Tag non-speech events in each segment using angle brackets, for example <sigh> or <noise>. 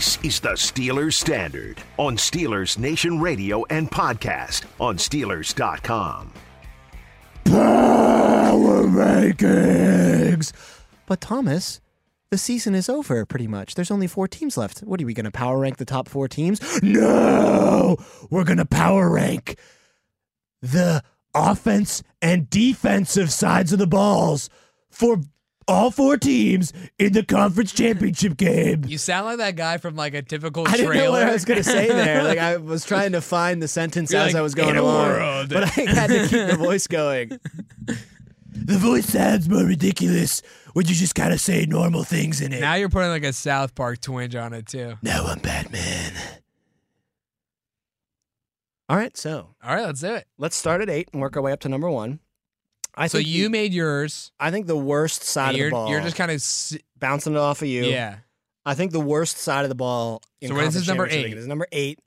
This is the Steelers Standard on Steelers Nation Radio and podcast on Steelers.com. Power rankings. But Thomas, the season is over pretty much. There's only four teams left. What are we going to power rank the top four teams? No! We're going to power rank the offense and defensive sides of the balls for all four teams in the conference championship game. You sound like that guy from like a typical I trailer. didn't know what I was going to say there. Like I <laughs> was trying to find the sentence You're as like, I was going "In along, but I had to keep the voice <laughs> going. the voice sounds more ridiculous when you just kind of say normal things in it. now you're putting like a South Park twinge on it too. now I'm Batman. All right, so All right, let's do it. let's start at eight and work our way up to number one. I So you the- made yours. I think the worst side of the ball. you're just kind of s- bouncing it off of you. yeah. I think the worst side of the ball. In So what is this number eight? is number eight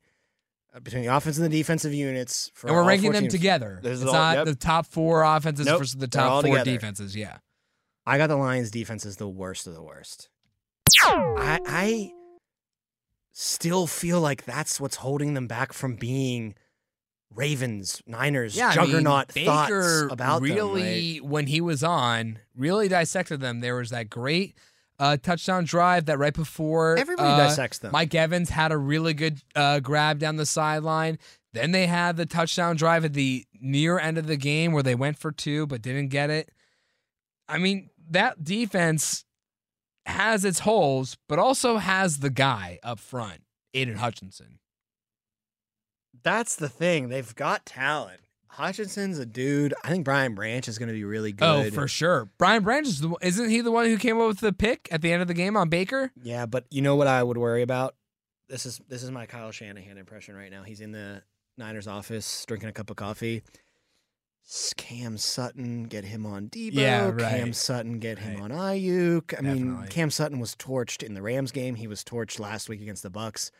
uh, between the offense and the defensive units. For And we're ranking them together. It's all- not yep. the top four offenses Nope, versus the top four together. defenses. Yeah. I got the Lions defense as the worst of the worst. I I still feel like that's what's holding them back from being Ravens, Niners, Yeah, juggernaut I mean, thoughts about them. really, right? when he was on, really dissected them. There was that great uh, touchdown drive that right before Everybody uh, dissects them. Mike Evans had a really good uh, grab down the sideline. Then they had the touchdown drive at the near end of the game where they went for two but didn't get it. I mean, that defense has its holes, but also has the guy up front, Aidan Hutchinson. That's the thing. They've got talent. Hutchinson's a dude. I think Brian Branch is going to be really oh, good. Oh, for sure. Brian Branch is the, isn't he the one who came up with the pick at the end of the game on Baker? Yeah, but you know what I would worry about? This is this is my Kyle Shanahan impression right now. He's in the Niners office drinking a cup of coffee. Cam Sutton, get him on Deebo. Yeah, right. Cam. Sutton, get him Right. on Aiyuk. I mean, Cam Sutton was torched in the Rams game. He was torched last week against the Bucs.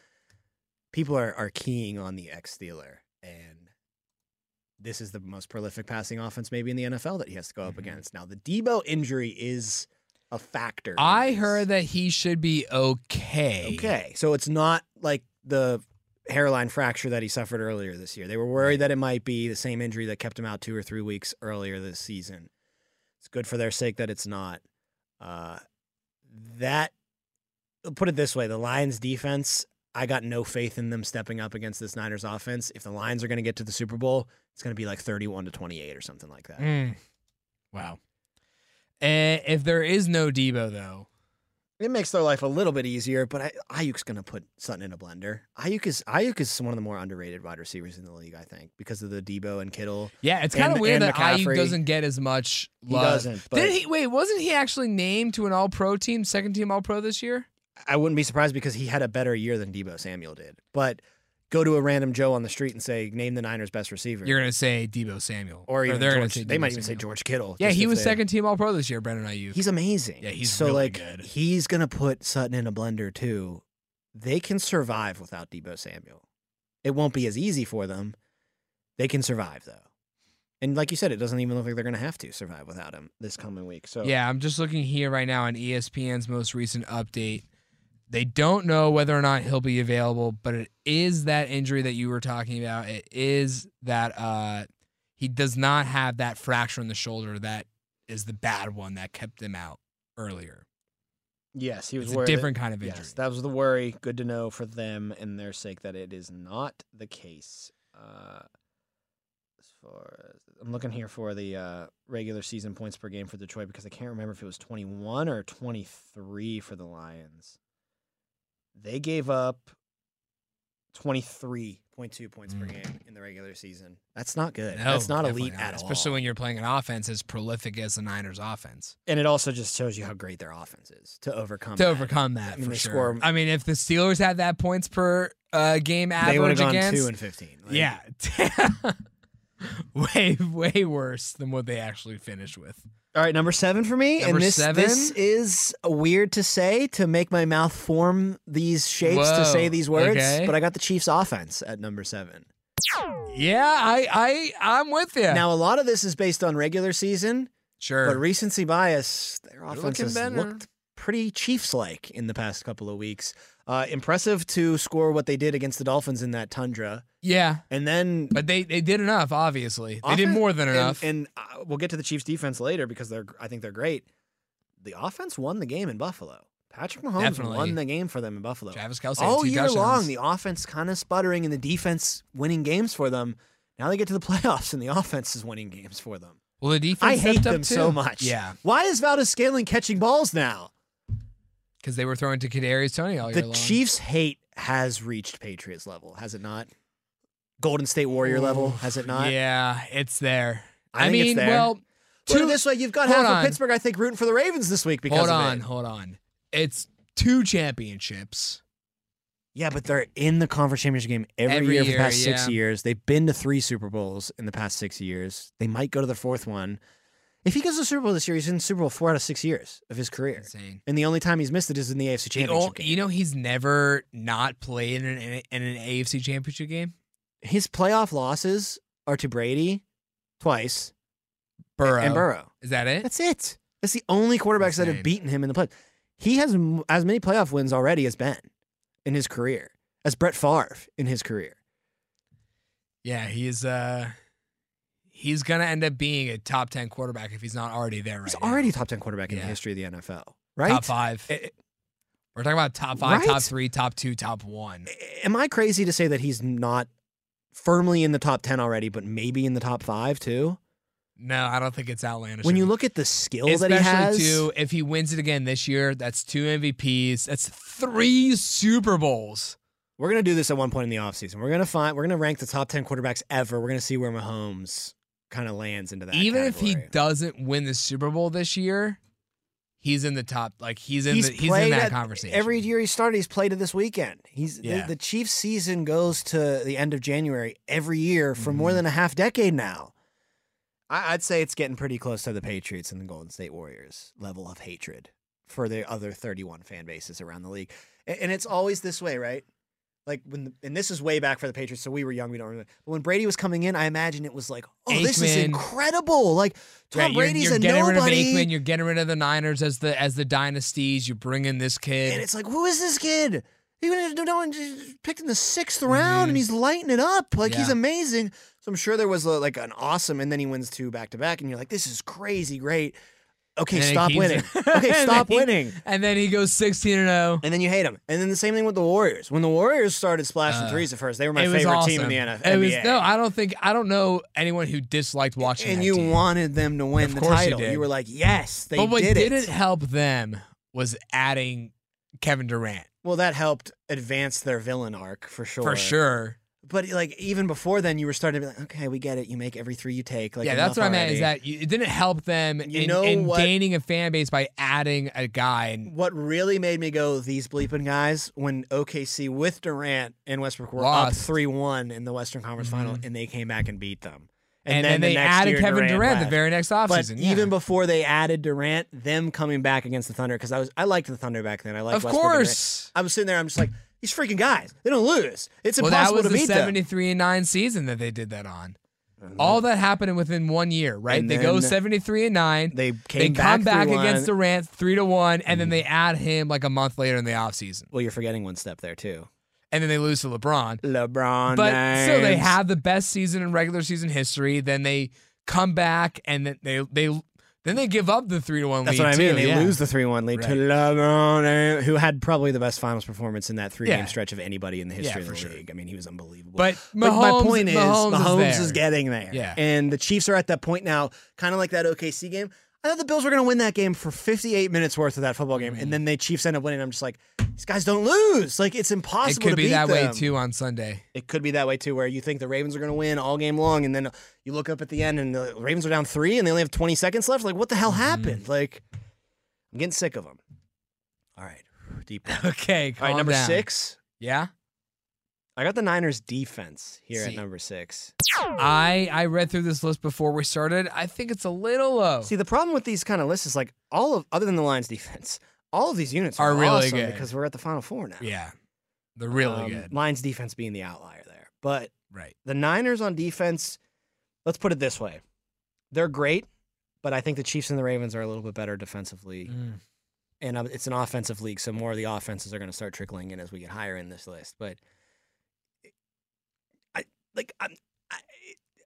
People are are keying on the ex Steeler, and this is the most prolific passing offense maybe in the NFL that he has to go up Mhm. against. Now, the Deebo injury is a factor. I heard that he should be okay. Okay, so it's not like the hairline fracture that he suffered earlier this year. They were worried that it might be the same injury that kept him out two or three weeks earlier this season. It's good for their sake that it's not. Uh, that put it this way: the Lions' defense. I got no faith in them stepping up against this Niners offense. If the Lions are going to get to the Super Bowl, it's going to be like thirty-one to twenty-eight or something like that. Mm. Wow. And if there is no Deebo though, It makes their life a little bit easier, but I, Aiyuk's going to put Sutton in a blender. Aiyuk is Aiyuk is one of the more underrated wide receivers in the league, I think, because of the Deebo and Kittle. yeah, it's kind of weird that Aiyuk doesn't get as much He love. doesn't. But Did he? Wait, wasn't he actually named to an All Pro team, second team All Pro this year? I wouldn't be surprised because he had a better year than Deebo Samuel did. But go to a random Joe on the street and say, "Name the Niners' best receiver," You're gonna say Deebo Samuel, or even they're George, they might even say George Kittle. Yeah, he was they- second team All Pro this year, Brandon Aiyuk. He's amazing. Yeah, he's so really like good. he's gonna put Sutton in a blender too. They can survive without Deebo Samuel. It won't be as easy for them. They can survive though. And like you said, it doesn't even look like they're gonna have to survive without him this coming week. So Yeah, I'm just looking here right now on ESPN's most recent update. They don't know whether or not he'll be available, but it is that injury that you were talking about. It is that uh, he does not have that fracture in the shoulder that is the bad one that kept him out earlier. yes, he was It's a that- different kind of injury. Yes, that was the worry. Good to know for them and their sake that it is not the case. Uh, as far as I'm looking here for the uh, regular season points per game for Detroit because I can't remember if it was 21 or 23 for the Lions. They gave up 23.2 points per Mm. game in the regular season. That's not good. No, That's not elite at all. Especially when you're playing an offense as prolific as the Niners' offense. and it also just shows you how great their offense is to overcome to that. overcome that I mean, for sure. score- I mean, if the Steelers had that points per uh, game They would have average gone against, two and 15. Like, yeah, <laughs> <laughs> way way worse than what they actually finished with. All right, number seven for me, Number and this seven? this is weird to say to make my mouth form these shapes to say these words, okay. but I got the Chiefs' offense at number seven. Yeah, I I I'm with you. Now, a lot of this is based on regular season, sure. but recency bias. Their offense looking has better. looked pretty Chiefs like in the past couple of weeks. Uh, impressive to score what they did against the Dolphins in that tundra, Yeah, and then but they they did enough. Obviously, they did more than enough. And, uh, we'll get to the Chiefs defense later because they're I think they're great. The offense won the game in Buffalo. Patrick Mahomes Definitely. won the game for them in Buffalo. Travis Kelce All year touchdowns. long, the offense kind of sputtering and the defense winning games for them. Now they get to the <laughs> playoffs and the offense is winning games for them. well, the defense. I hate them so much. Yeah, Why is Valdes-Scantling catching balls now? Because they were throwing to Kadarius Toney all year The long. Chiefs' hate has reached Patriots level, has it not? Golden State Warrior level, has it not? Yeah, it's there. I I, mean, there. well, Put two- this way, you've got half on. of Pittsburgh, I think, rooting for the Ravens this week because hold on, hold on. It's two championships. Yeah, but they're in the conference championship game every, Every year for the year, past six yeah. years. They've been to three Super Bowls in the past six years. They might go to the fourth one. If he goes to the Super Bowl this year, he's in the Super Bowl four out of six years of his career. Insane. And the only time he's missed it is in the AFC Championship ol- game. you know, he's never not played in an, in an AFC championship game. His playoff losses are to Brady twice Burrow. and Burrow. Is that it? That's it. That's the only quarterbacks that have beaten him in the playoffs. He has m- as many playoff wins already as Ben in his career, as Brett Favre in his career. Yeah, he's uh he's gonna end up being a top ten quarterback if he's not already there right He's now. already top 10 quarterback in the history of the NFL, right? top five. Eh, eh, We're talking about top five, top three, top two, top one. Eh, eh, am I crazy to say that he's not firmly in the top 10 already, but maybe in the top five too? No, I don't think it's outlandish. When you look at the skills Especially that he has, too, if he wins it again this year, that's two MVPs. That's three Super Bowls. we're going to do this at one point in the offseason. We're going to find, we're going to rank the top 10 quarterbacks ever. We're going to see where Mahomes kind of lands into that. Even if he doesn't win the Super Bowl this year, he's in the top. Like he's in he's the, he's in that at- conversation. Every year he started, he's played it this weekend. He's Yeah. the, the Chiefs season goes to the end of January every year for more Mhm. than a half decade now. I, I'd say it's getting pretty close to the Patriots and the Golden State Warriors level of hatred for the other 31 fan bases around the league. And, and it's always this way, right? Like when, the, and this is way back for the Patriots, so we were young, we don't remember. But when Brady was coming in, I imagine it was like, oh, this is incredible! Like Tom Right, you're, Brady's you're a getting nobody. rid of Aikman. You're getting rid of the Niners as the as the dynasties. You bring in this kid. And it's like, who is this kid? He went no one just picked in the 6th round, Mhm. and he's lighting it up. Like he's amazing. So I'm sure there was a, like an awesome, and then he wins two back to back, and you're like, this is crazy, great. Okay, And then he stop keeps- winning. <laughs> Okay, And stop then he- winning. and then he goes 16 and oh. 0. And then you hate him. And then the same thing with the Warriors. When the Warriors started splashing Uh, threes at first, they were my it was favorite awesome. team in the NFL. It was no, I don't think I don't know anyone who disliked watching. and that you team. wanted them to win Of the course you title. did. were like, yes, they but what did didn't help them was adding Kevin Durant Well, that helped advance their villain arc for sure. for sure. But like even before then, you were starting to be like, okay, we get it. You make every three you take. Like yeah, that's what I meant. Is that you, it didn't help them You in, know in what- gaining a fan base by adding a guy. And what really made me go these bleeping guys when OKC with Durant and Westbrook were up three one in the Western Conference Final, Mhm. and they came back and beat them. and, then, the they added year, Kevin Durant, the very next But offseason. yeah. even before they added Durant, them coming back against the Thunder because I was I liked the Thunder back then. I liked of Westbrook course. I was sitting there. I'm just like these freaking guys. They don't lose. It's Well, that impossible was to the beat them. 73 and 9 season that they did that on. Mm-hmm. All that happened within one year, right? And they go 73 and 9. They They came come back 3-1. against Durant 3 to 1 and then mm-hmm. they add him like a month later in the offseason. Well, you're forgetting one step there too. And then they lose to LeBron. LeBron. But still they have the best season in regular season history, then they come back and they they then they give up the 3 to 1 That's lead what I mean. too, They yeah. lose the three-one lead to Right. LeBron, who had probably the best finals performance in that three-game Yeah. stretch of anybody in the history Yeah, of the sure. league. I mean, he was unbelievable. But But my point is, Mahomes, Mahomes, is, is, getting there. Yeah. And the Chiefs are at that point now, kind of like that OKC game. I thought the Bills were going to win that game for 58 minutes worth of that football game, and then the Chiefs end up winning. I'm just like, these guys don't lose. Like it's impossible. It could be that way too on Sunday. It could be that way too, where you think the Ravens are going to win all game long, and then you look up at the end and the Ravens are down three, and they only have 20 seconds left. Like, what the hell Mm-hmm. happened? Like, I'm getting sick of them. All right, deep. breath. <laughs> Okay, all right, number down. six. Yeah. I got the Niners defense here See. at number six. I I read through this list before we started. I think it's a little low. See, the problem with these kind of lists is like all of other than the Lions defense, <laughs> all of these units are, Are really awesome good. because we're at the Final Four now. yeah. They're really Um, good. Lions defense being the outlier there, but Right. the Niners on defense, let's put it this way. They're great, but I think the Chiefs and the Ravens are a little bit better defensively. Mm. and uh, it's an offensive league, so more of the offenses are going to start trickling in as we get higher in this list. But like I'm, I,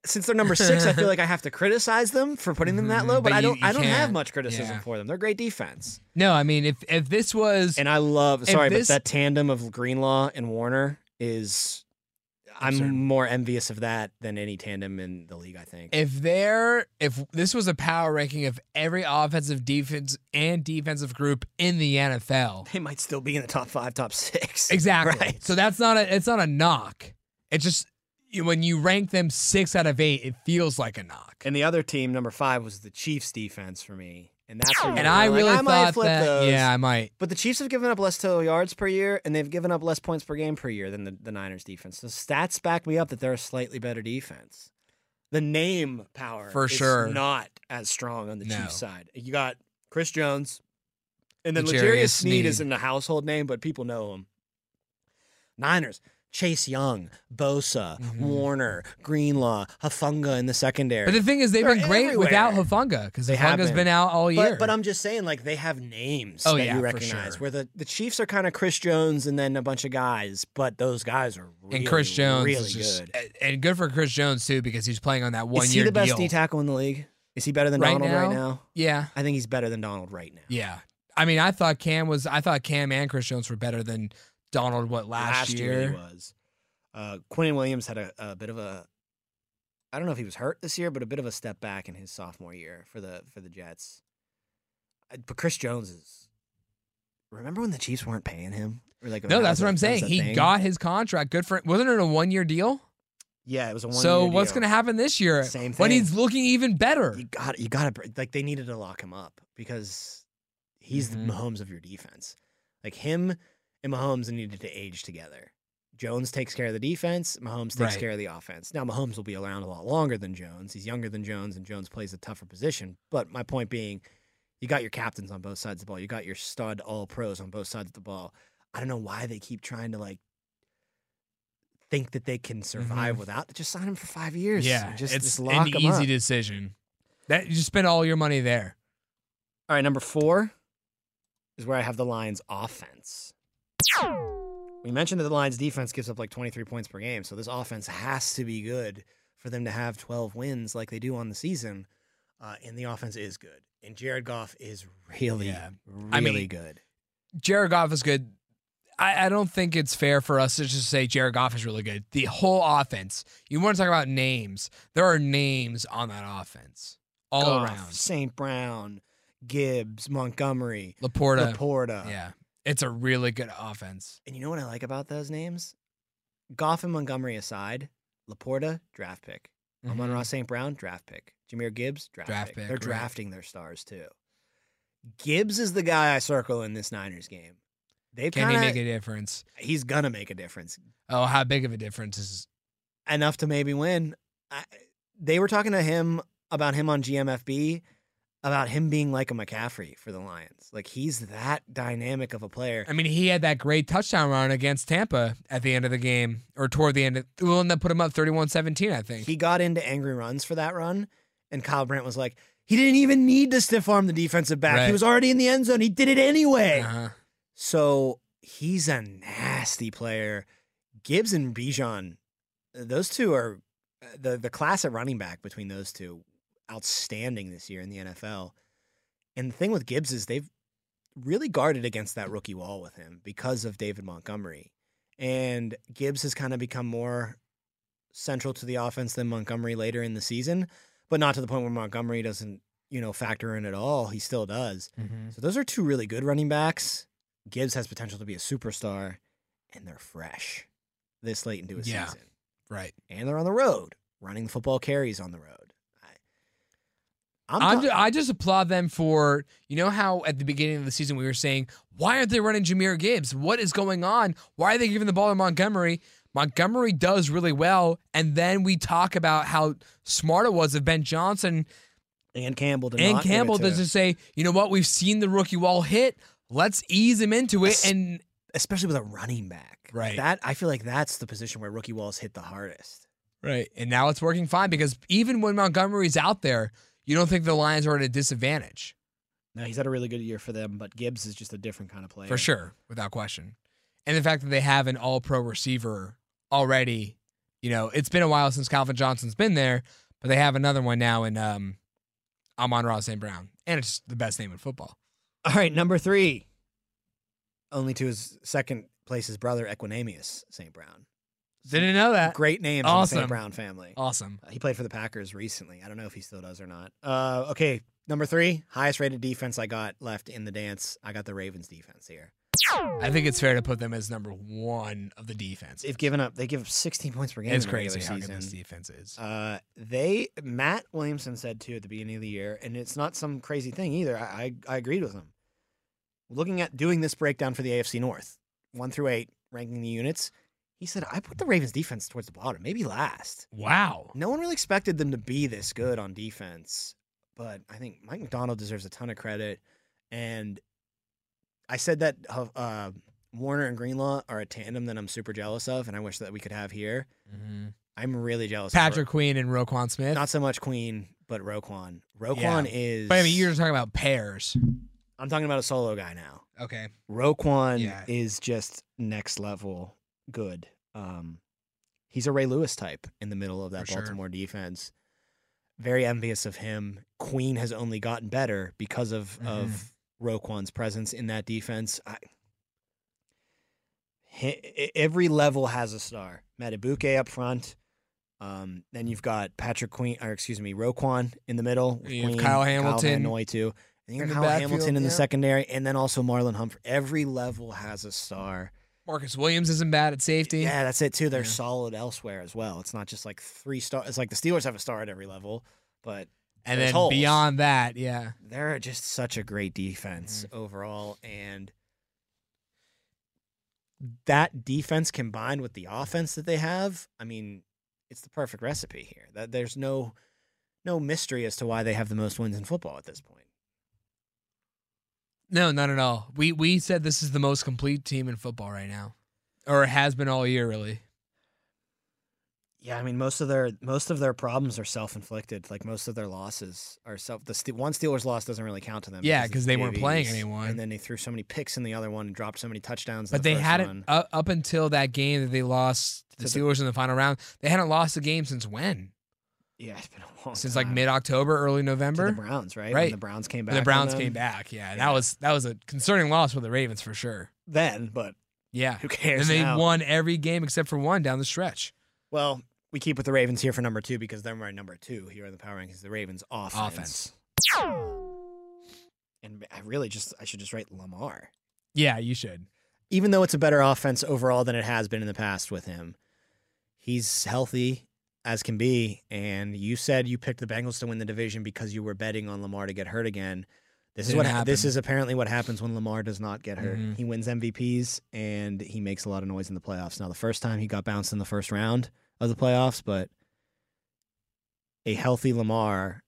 since they're number six, I feel like I have to criticize them for putting them that Mhm, low. But, but I don't. you I don't have can't. much criticism Yeah. for them. They're great defense, No, I mean if if this was and I love. Sorry, this- but that tandem of Greenlaw and Warner is. I'm Absurd. more envious of that than any tandem in the league. I think. if there if this was a power ranking of every offensive defense and defensive group in the NFL. they might still be in the top five, top six. <laughs> Exactly. Right. So that's not a it's not a knock. It's just when you rank them 6 out of 8, it feels like a knock. And the other team, number five, was the Chiefs defense for me. And that's where And you're I like, really I might thought flip that those. yeah, I might. But the Chiefs have given up less total yards per year, and they've given up less points per game per year than the, the Niners defense. The stats back me up that they're a slightly better defense. The name power For is sure. not as strong on the No. Chiefs side. You got Chris Jones, and then L'Jarius Legarius Sneed Sneed. is in the household name, but people know him. Niners. Chase Young, Bosa, Mhm. Warner, Greenlaw, Hufanga in the secondary. But the thing is they've They're been great without everywhere. Hufanga cuz They have Hufanga's been. out all year. But, but I'm just saying, like they have names Oh, that yeah, you recognize. sure. Where the, the Chiefs are kind of Chris Jones and then a bunch of guys, but those guys are really, and Chris Jones really just good. and- good for Chris Jones too because he's playing on that one Is year Is he the best deal. D tackle in the league? Is he better than Right Donald right now? now? yeah. I think he's better than Donald right now. Yeah. I mean, I thought Cam was I thought Cam and Chris Jones were better than Donald what last, year, he was. Uh, Quinn Williams had a, a bit of a. I don't know if he was hurt this year, but a bit of a step back in his sophomore year for the for the Jets. Uh, But Chris Jones is. Remember when the Chiefs weren't paying him? Or like No, that's what I'm saying. He thing? got his contract. Good for wasn't it a one year deal? Yeah, it was a one. Year deal. So what's going to happen this year Same when thing. he's looking even better? You got you got to like they needed to lock him up because he's Mhm. the Mahomes of your defense. Like him and Mahomes needed to age together. Jones takes care of the defense. Mahomes takes Right. care of the offense. Now Mahomes will be around a lot longer than Jones. He's younger than Jones, and Jones plays a tougher position. But my point being, you got your captains on both sides of the ball. You got your stud all pros on both sides of the ball. I don't know why they keep trying to like think that they can survive without. Just sign him for five years. Mm-hmm. yeah, just, it's just an easy up. decision. That you just spend all your money there. All right, number four is where I have the Lions offense. We mentioned that the Lions defense gives up like 23 points per game, so this offense has to be good for them to have 12 wins like they do on the season. Uh, and the offense is good. And Jared Goff is really, Yeah. really I mean, good. Jared Goff is good. I, I don't think it's fair for us to just say Jared Goff is really good. The whole offense. You want to talk about names? There are names on that offense all Goff, around. St. Brown, Gibbs, Montgomery, LaPorta. LaPorta. Yeah, it's a really good offense. And you know what I like about those names? Goff and Montgomery aside, LaPorta, draft pick. Amon Mhm. Ra St. Brown, draft pick. Jahmyr Gibbs, draft, Draft pick. pick, They're right. drafting their stars too. Gibbs is the guy I circle in this Niners game. They Can kind he make a difference? he's gonna make a difference Oh, how big of a difference is? enough to maybe win. I, they were talking to him about him on GMFB about him being like a McCaffrey for the Lions. Like he's that dynamic of a player. I mean, he had that great touchdown run against Tampa at the end of the game, or toward the end. Of, the one that put him up 31-17, I think. He got into angry runs for that run, and Kyle Brandt was like, he didn't even need to stiff arm the defensive back. He was already in the end zone. He did it anyway. Uh-huh. So he's a nasty player. Gibbs and Bijan, those two are the the class at running back between those two, outstanding this year in the NFL. And the thing with Gibbs is they've really guarded against that rookie wall with him because of David Montgomery. And Gibbs has kind of become more central to the offense than Montgomery later in the season, but not to the point where Montgomery doesn't, you know, factor in at all. He still does. Mhm. So those are two really good running backs. Gibbs has potential to be a superstar, and they're fresh this late into a Yeah. season. Right. And they're on the road, running the football carries on the road. I, I'm, I'm ju- I just applaud them for you know how at the beginning of the season we were saying why aren't they running Jahmyr Gibbs? What is going on? Why are they giving the ball to Montgomery? Montgomery does really well, and then we talk about how smart it was of Ben Johnson and Campbell to and Campbell to just say, you know what, we've seen the rookie wall hit. Let's ease him into it, Es- and especially with a running back. Right. That I feel like that's the position where rookie walls hit the hardest. right, and now it's working fine because even when Montgomery's out there, you don't think the Lions are at a disadvantage. No, he's had a really good year for them, but Gibbs is just a different kind of player. for sure, without question. And the fact that they have an all pro receiver already, you know, it's been a while since Calvin Johnson's been there, but they have another one now in um Amon-Ra St. Brown. And it's the best name in football. All right, number three. Only to his second place, his brother Equanimeous St. Brown. Didn't know that. Great names in the Awesome. St. Brown family. Awesome. Uh, He played for the Packers recently. I don't know if he still does or not. Uh, okay, number three, highest rated defense I got left in the dance. I got the Ravens defense here. I think it's fair to put them as number one of the defense. They've given up. They give up 16 points per game. It's crazy how good this defense is. Uh, they Matt Williamson said too at the beginning of the year, and it's not some crazy thing either. I I, I agreed with him. Looking at doing this breakdown for the AFC North, one through eight, ranking the units, he said I put the Ravens defense towards the bottom, maybe last. Wow. No one really expected them to be this good on defense, but I think Mike Macdonald deserves a ton of credit. And I said that uh, uh, Warner and Greenlaw are a tandem that I'm super jealous of, and I wish that we could have here. I'm really jealous. of Patrick Queen and Roquan Smith. not so much Queen, but Roquan. Roquan is. but I mean, you're talking about pairs. I'm talking about a solo guy now. Okay. Roquan Yeah. is just next level good. Um, he's a Ray Lewis type in the middle of that For sure. Baltimore defense. Very envious of him. Queen has only gotten better because of Mm-hmm. of Roquan's presence in that defense. I, he, every level has a star. Madubuike up front. Um, then you've got Patrick Queen, or excuse me, Roquan in the middle. with You have Queen, Kyle Hamilton Noy too. And you the Kyle Hamilton in the yeah. secondary, and then also Marlon Humphrey. Every level has a star. Marcus Williams isn't bad at safety. Yeah, that's it too. They're Yeah. solid elsewhere as well. It's not just like three star. It's like the Steelers have a star at every level, but and then holes. beyond that, yeah. they're just such a great defense Mm-hmm. overall. And that defense combined with the offense that they have, I mean, it's the perfect recipe here. That there's no no mystery as to why they have the most wins in football at this point. No, not at all. We we said this is the most complete team in football right now, or it has been all year, really. Yeah, I mean most of their most of their problems are self inflicted. Like most of their losses are self. The Ste- one Steelers loss doesn't really count to them. Yeah, because they weren't playing anyone. and then they threw so many picks in the other one and dropped so many touchdowns. But the they hadn't uh, up until that game that they lost the To the- Steelers in the final round. They hadn't lost a game since when? Yeah, it's been a long Since like mid October, early To November. the Browns, right? When Right. the Browns came back. When the Browns came back. Yeah, that was that was a concerning loss for the Ravens for sure. then, but Yeah, who cares? and they now? won every game except for one down the stretch. Well, we keep with the Ravens here for number two because they're my number two here in the power rankings. The Ravens offense. Offense. And I really just I should just write Lamar. Yeah, you should. even though it's a better offense overall than it has been in the past with him, he's healthy as can be. And you said you picked the Bengals to win the division because you were betting on Lamar to get hurt again. This is what this is apparently what happens when Lamar does not get hurt. Mhm. He wins MVPs and he makes a lot of noise in the playoffs. Now, the first time he got bounced in the first round of the playoffs, but a healthy Lamar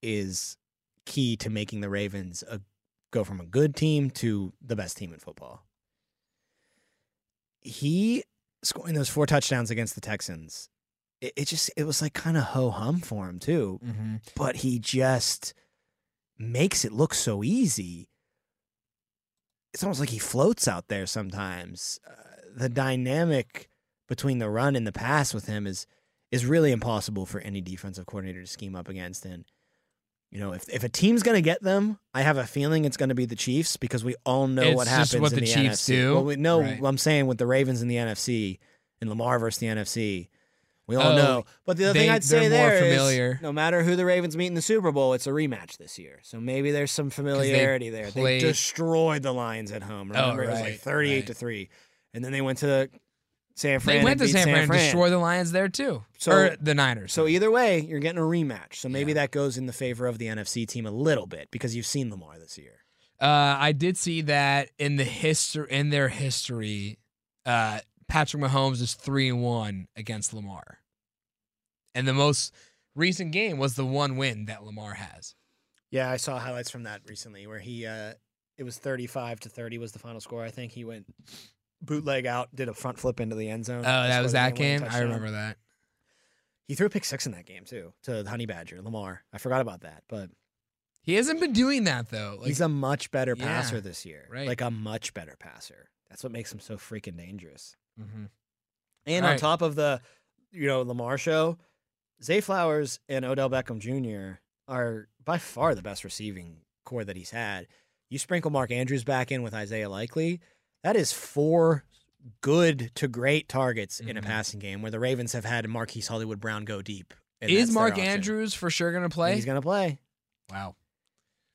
is key to making the Ravens a go from a good team to the best team in football. He scoring those four touchdowns against the Texans. It, it just it was like kind of ho hum for him too, Mm-hmm. but he just makes it look so easy. It's almost like he floats out there sometimes. Uh, the dynamic between the run and the pass with him is is really impossible for any defensive coordinator to scheme up against. And you know, if if a team's going to get them, I have a feeling it's going to be the Chiefs because we all know It's what happens what in the the, Chiefs NFC. do. Well, we know Right. I'm saying with the Ravens in the NFC and Lamar versus the NFC. We all Oh, know. But the other they- thing I'd say there is, no matter who the Ravens meet in the Super Bowl, it's a rematch this year. So maybe there's some familiarity there. played- They destroyed the Lions at home. Oh, Remember, it was like 38 right. to 3. And then they went to San Fran. They went to beat San Fran and destroyed the Lions there too. So- or the Niners. So either way, you're getting a rematch. So maybe Yeah. that goes in the favor of the NFC team a little bit because you've seen Lamar this year. Uh, I did see that in the history in their history, uh, Patrick Mahomes is three and one against Lamar, and the most recent game was the one win that Lamar has. Yeah, I saw highlights from that recently where he uh it was 35 to 30 was the final score. I think he went bootleg out, did a front flip into the end zone. Oh, that was that game-winning. I remember that. He threw a pick six in that game too to the Honey Badger Lamar. I forgot about that, but He hasn't been doing that though. Like, He's a much better Yeah, passer this year. right. Like a much better passer. That's what makes him so freaking dangerous. Mhm. And All on right. top of the, you know, Lamar show, Zay Flowers and Odell Beckham Jr. are by far the best receiving corps that he's had. You sprinkle Mark Andrews back in with Isaiah Likely, that is four good to great targets in a Mhm. passing game where the Ravens have had Marquise Hollywood Brown go deep. is Mark. Andrews for sure gonna play? He's going to play. wow.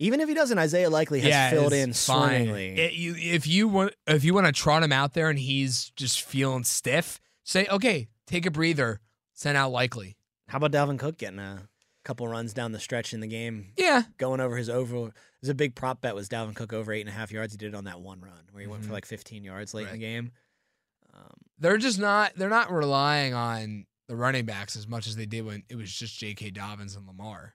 Even if he doesn't, Isaiah Likely has filled in fine. swimmingly. It- you- if you want, if you want to trot him out there and he's just feeling stiff, say, okay, take a breather, send out likely. How about Dalvin Cook getting a couple runs down the stretch in the game, Yeah, going over his over? There's a big prop bet was Dalvin Cook over eight and a half yards. He did it on that one run where he went for Mhm. like 15 yards late in the game. Um, they're just not. They're not relying on the running backs as much as they did when it was just J.K. Dobbins and Lamar.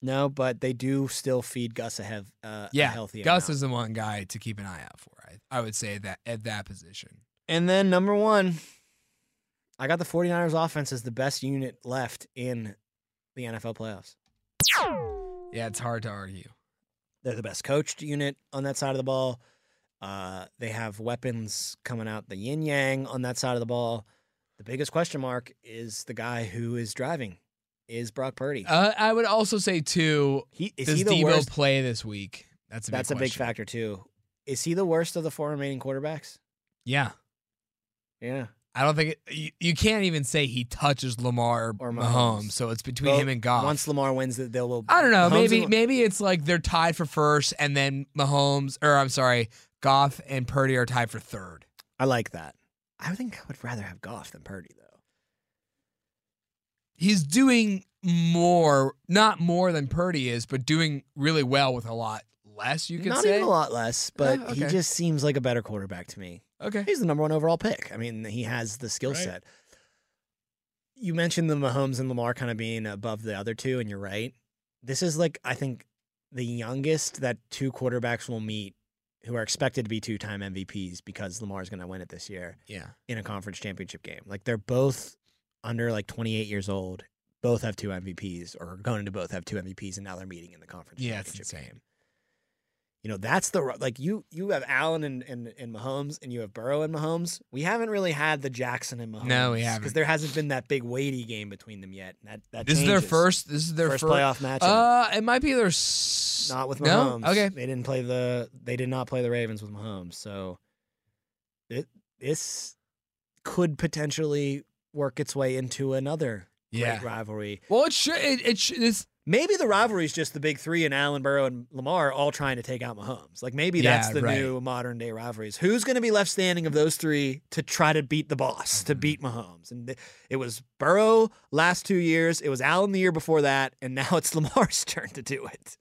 No, but they do still feed Gus a, hev- uh, a Yeah, healthy Gus amount. is the one guy to keep an eye out for. I, I would say that at that position. And then number one, I got the 49ers offense as the best unit left in the NFL playoffs. Yeah, it's hard to argue. They're the best coached unit on that side of the ball. Uh, they have weapons coming out the yin yang on that side of the ball. The biggest question mark is the guy who is driving, is Brock Purdy. Uh, I would also say too. he is does he the Deebo worst? play this week? That's a That's big a big factor too. Is he the worst of the four remaining quarterbacks? Yeah, Yeah, I don't think it, you, you can't even say he touches Lamar Or Mahomes. Mahomes. So it's between Well, him and Goff. Once Lamar wins, that they will. I don't know. Mahomes maybe and- maybe it's like they're tied for first, and then Mahomes or I'm sorry, Goff and Purdy are tied for third. I like that. I think I would rather have Goff than Purdy though. He's doing more, not more than Purdy is, but doing really well with a lot less. You could Not say. even a lot less, oh, but Yeah, he okay. just seems like a better quarterback to me. Okay. He's the number one overall pick. I mean, he has the skill Right. set. You mentioned the Mahomes and Lamar kind of being above the other two, and you're right. This is like I think the youngest that two quarterbacks will meet who are expected to be two-time MVPs because Lamar's going to win it this year Yeah. in a conference championship game. Like they're both under like 28 years old. Both have two MVPs, or are going to both have two MVPs, and now they're meeting in the conference Yeah, it's championship insane. game. You know, that's the like you you have Allen and, and and Mahomes, and you have Burrow and Mahomes. We haven't really had the Jackson and Mahomes. No, we because haven't. Because there hasn't been that big weighty game between them yet. That that This is their first. This is their first first playoff matchup. Uh, it might be their. S- not with no? Mahomes. Okay. they didn't play the they did not play the Ravens with Mahomes. So it, this could potentially work its way into another Yeah. great rivalry. Well, it should. It, it should. It's, Maybe the rivalry is just the big three and Allen, Burrow, and Lamar all trying to take out Mahomes. Like maybe that's the right. new modern day rivalries. Who's going to be left standing of those three to try to beat the boss, to Mhm. beat Mahomes? And it was Burrow last two years. It was Allen the year before that, and now it's <laughs> Lamar's turn to do it.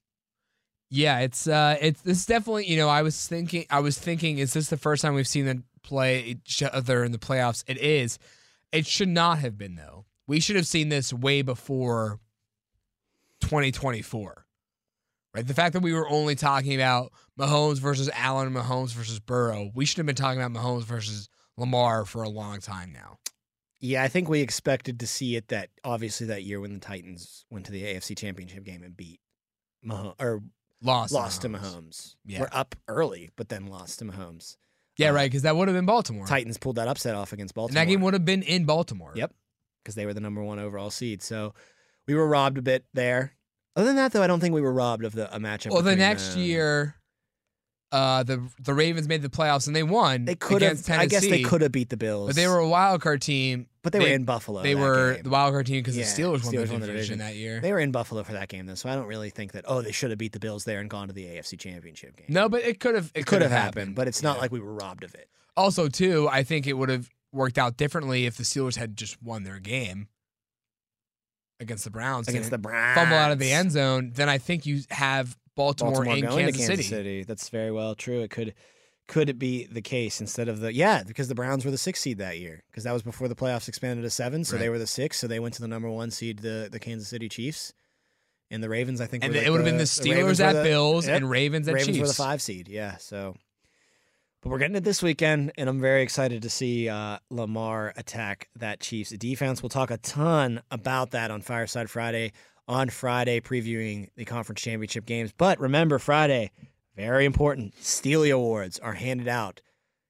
yeah. It's. Uh. It's. This definitely. You know. I was thinking. I was thinking. Is this the first time we've seen them play each other in the playoffs? It is. It should not have been though. We should have seen this way before 2024. Right? The fact that we were only talking about Mahomes versus Allen, Mahomes versus Burrow, we should have been talking about Mahomes versus Lamar for a long time now. Yeah, I think we expected to see it that obviously that year when the Titans went to the AFC Championship game and beat Mahomes or Lost, lost to Mahomes. Mahomes. Yeah. We're up early, but then lost to Mahomes. Yeah, Uh, right. Because that would have been Baltimore. Titans pulled that upset off against and Baltimore. that game would have been in Baltimore. Yep. because they were the number one overall seed. So we were robbed a bit there. Other than that, though, I don't think we were robbed of the a matchup. Well, the next them. year, uh, the the Ravens made the playoffs and they won. they could have. I guess they could have beat the Bills, But they were a wild card team. But they, were in Buffalo. They were game. the wild card team because Yeah, the Steelers won, Steelers the, won the division that year. They were in Buffalo for that game, though. So I don't really think that. Oh, they should have beat the Bills there and gone to the AFC Championship game. no, but it could have. It, it could have happened, but it's not Yeah. like we were robbed of it. Also, too, I think it would have worked out differently if the Steelers had just won their game against the Browns. against the Browns. fumble out of the end zone. Then I think you have Baltimore, Baltimore in going Kansas, Kansas City. City. That's very well true. It could could it be the case instead of the yeah because the Browns were the sixth seed that year because that was before the playoffs expanded to seven, so they were the six, so they went to the number one seed, the the Kansas City Chiefs, and the Ravens. I think And it like would have been the Steelers were at the- Bills yep, and Ravens at Ravens Chiefs. were the five seed. Yeah, so. But we're getting it this weekend, and I'm very excited to see uh, Lamar attack that Chiefs defense. We'll talk a ton about that on Fireside Friday. on Friday, previewing the conference championship games. But remember, Friday, very important. Steely Awards are handed out.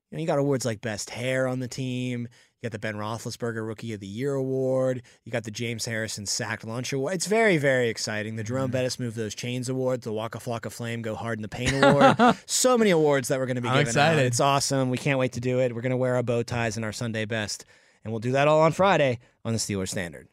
You know, you got awards like Best Hair on the team. You got the Ben Roethlisberger Rookie of the Year award. You got the James Harrison Sacked Lunch award. It's very, very exciting. The Jerome mm-hmm. Bettis Move Those Chains awards, the Waka Flocka Flame Go Hard in the Paint award. <laughs> so many awards that we're going to be I'm excited. out. It's awesome. We can't wait to do it. We're going to wear our bow ties and our Sunday best, and we'll do that all on Friday on the Steelers Standard.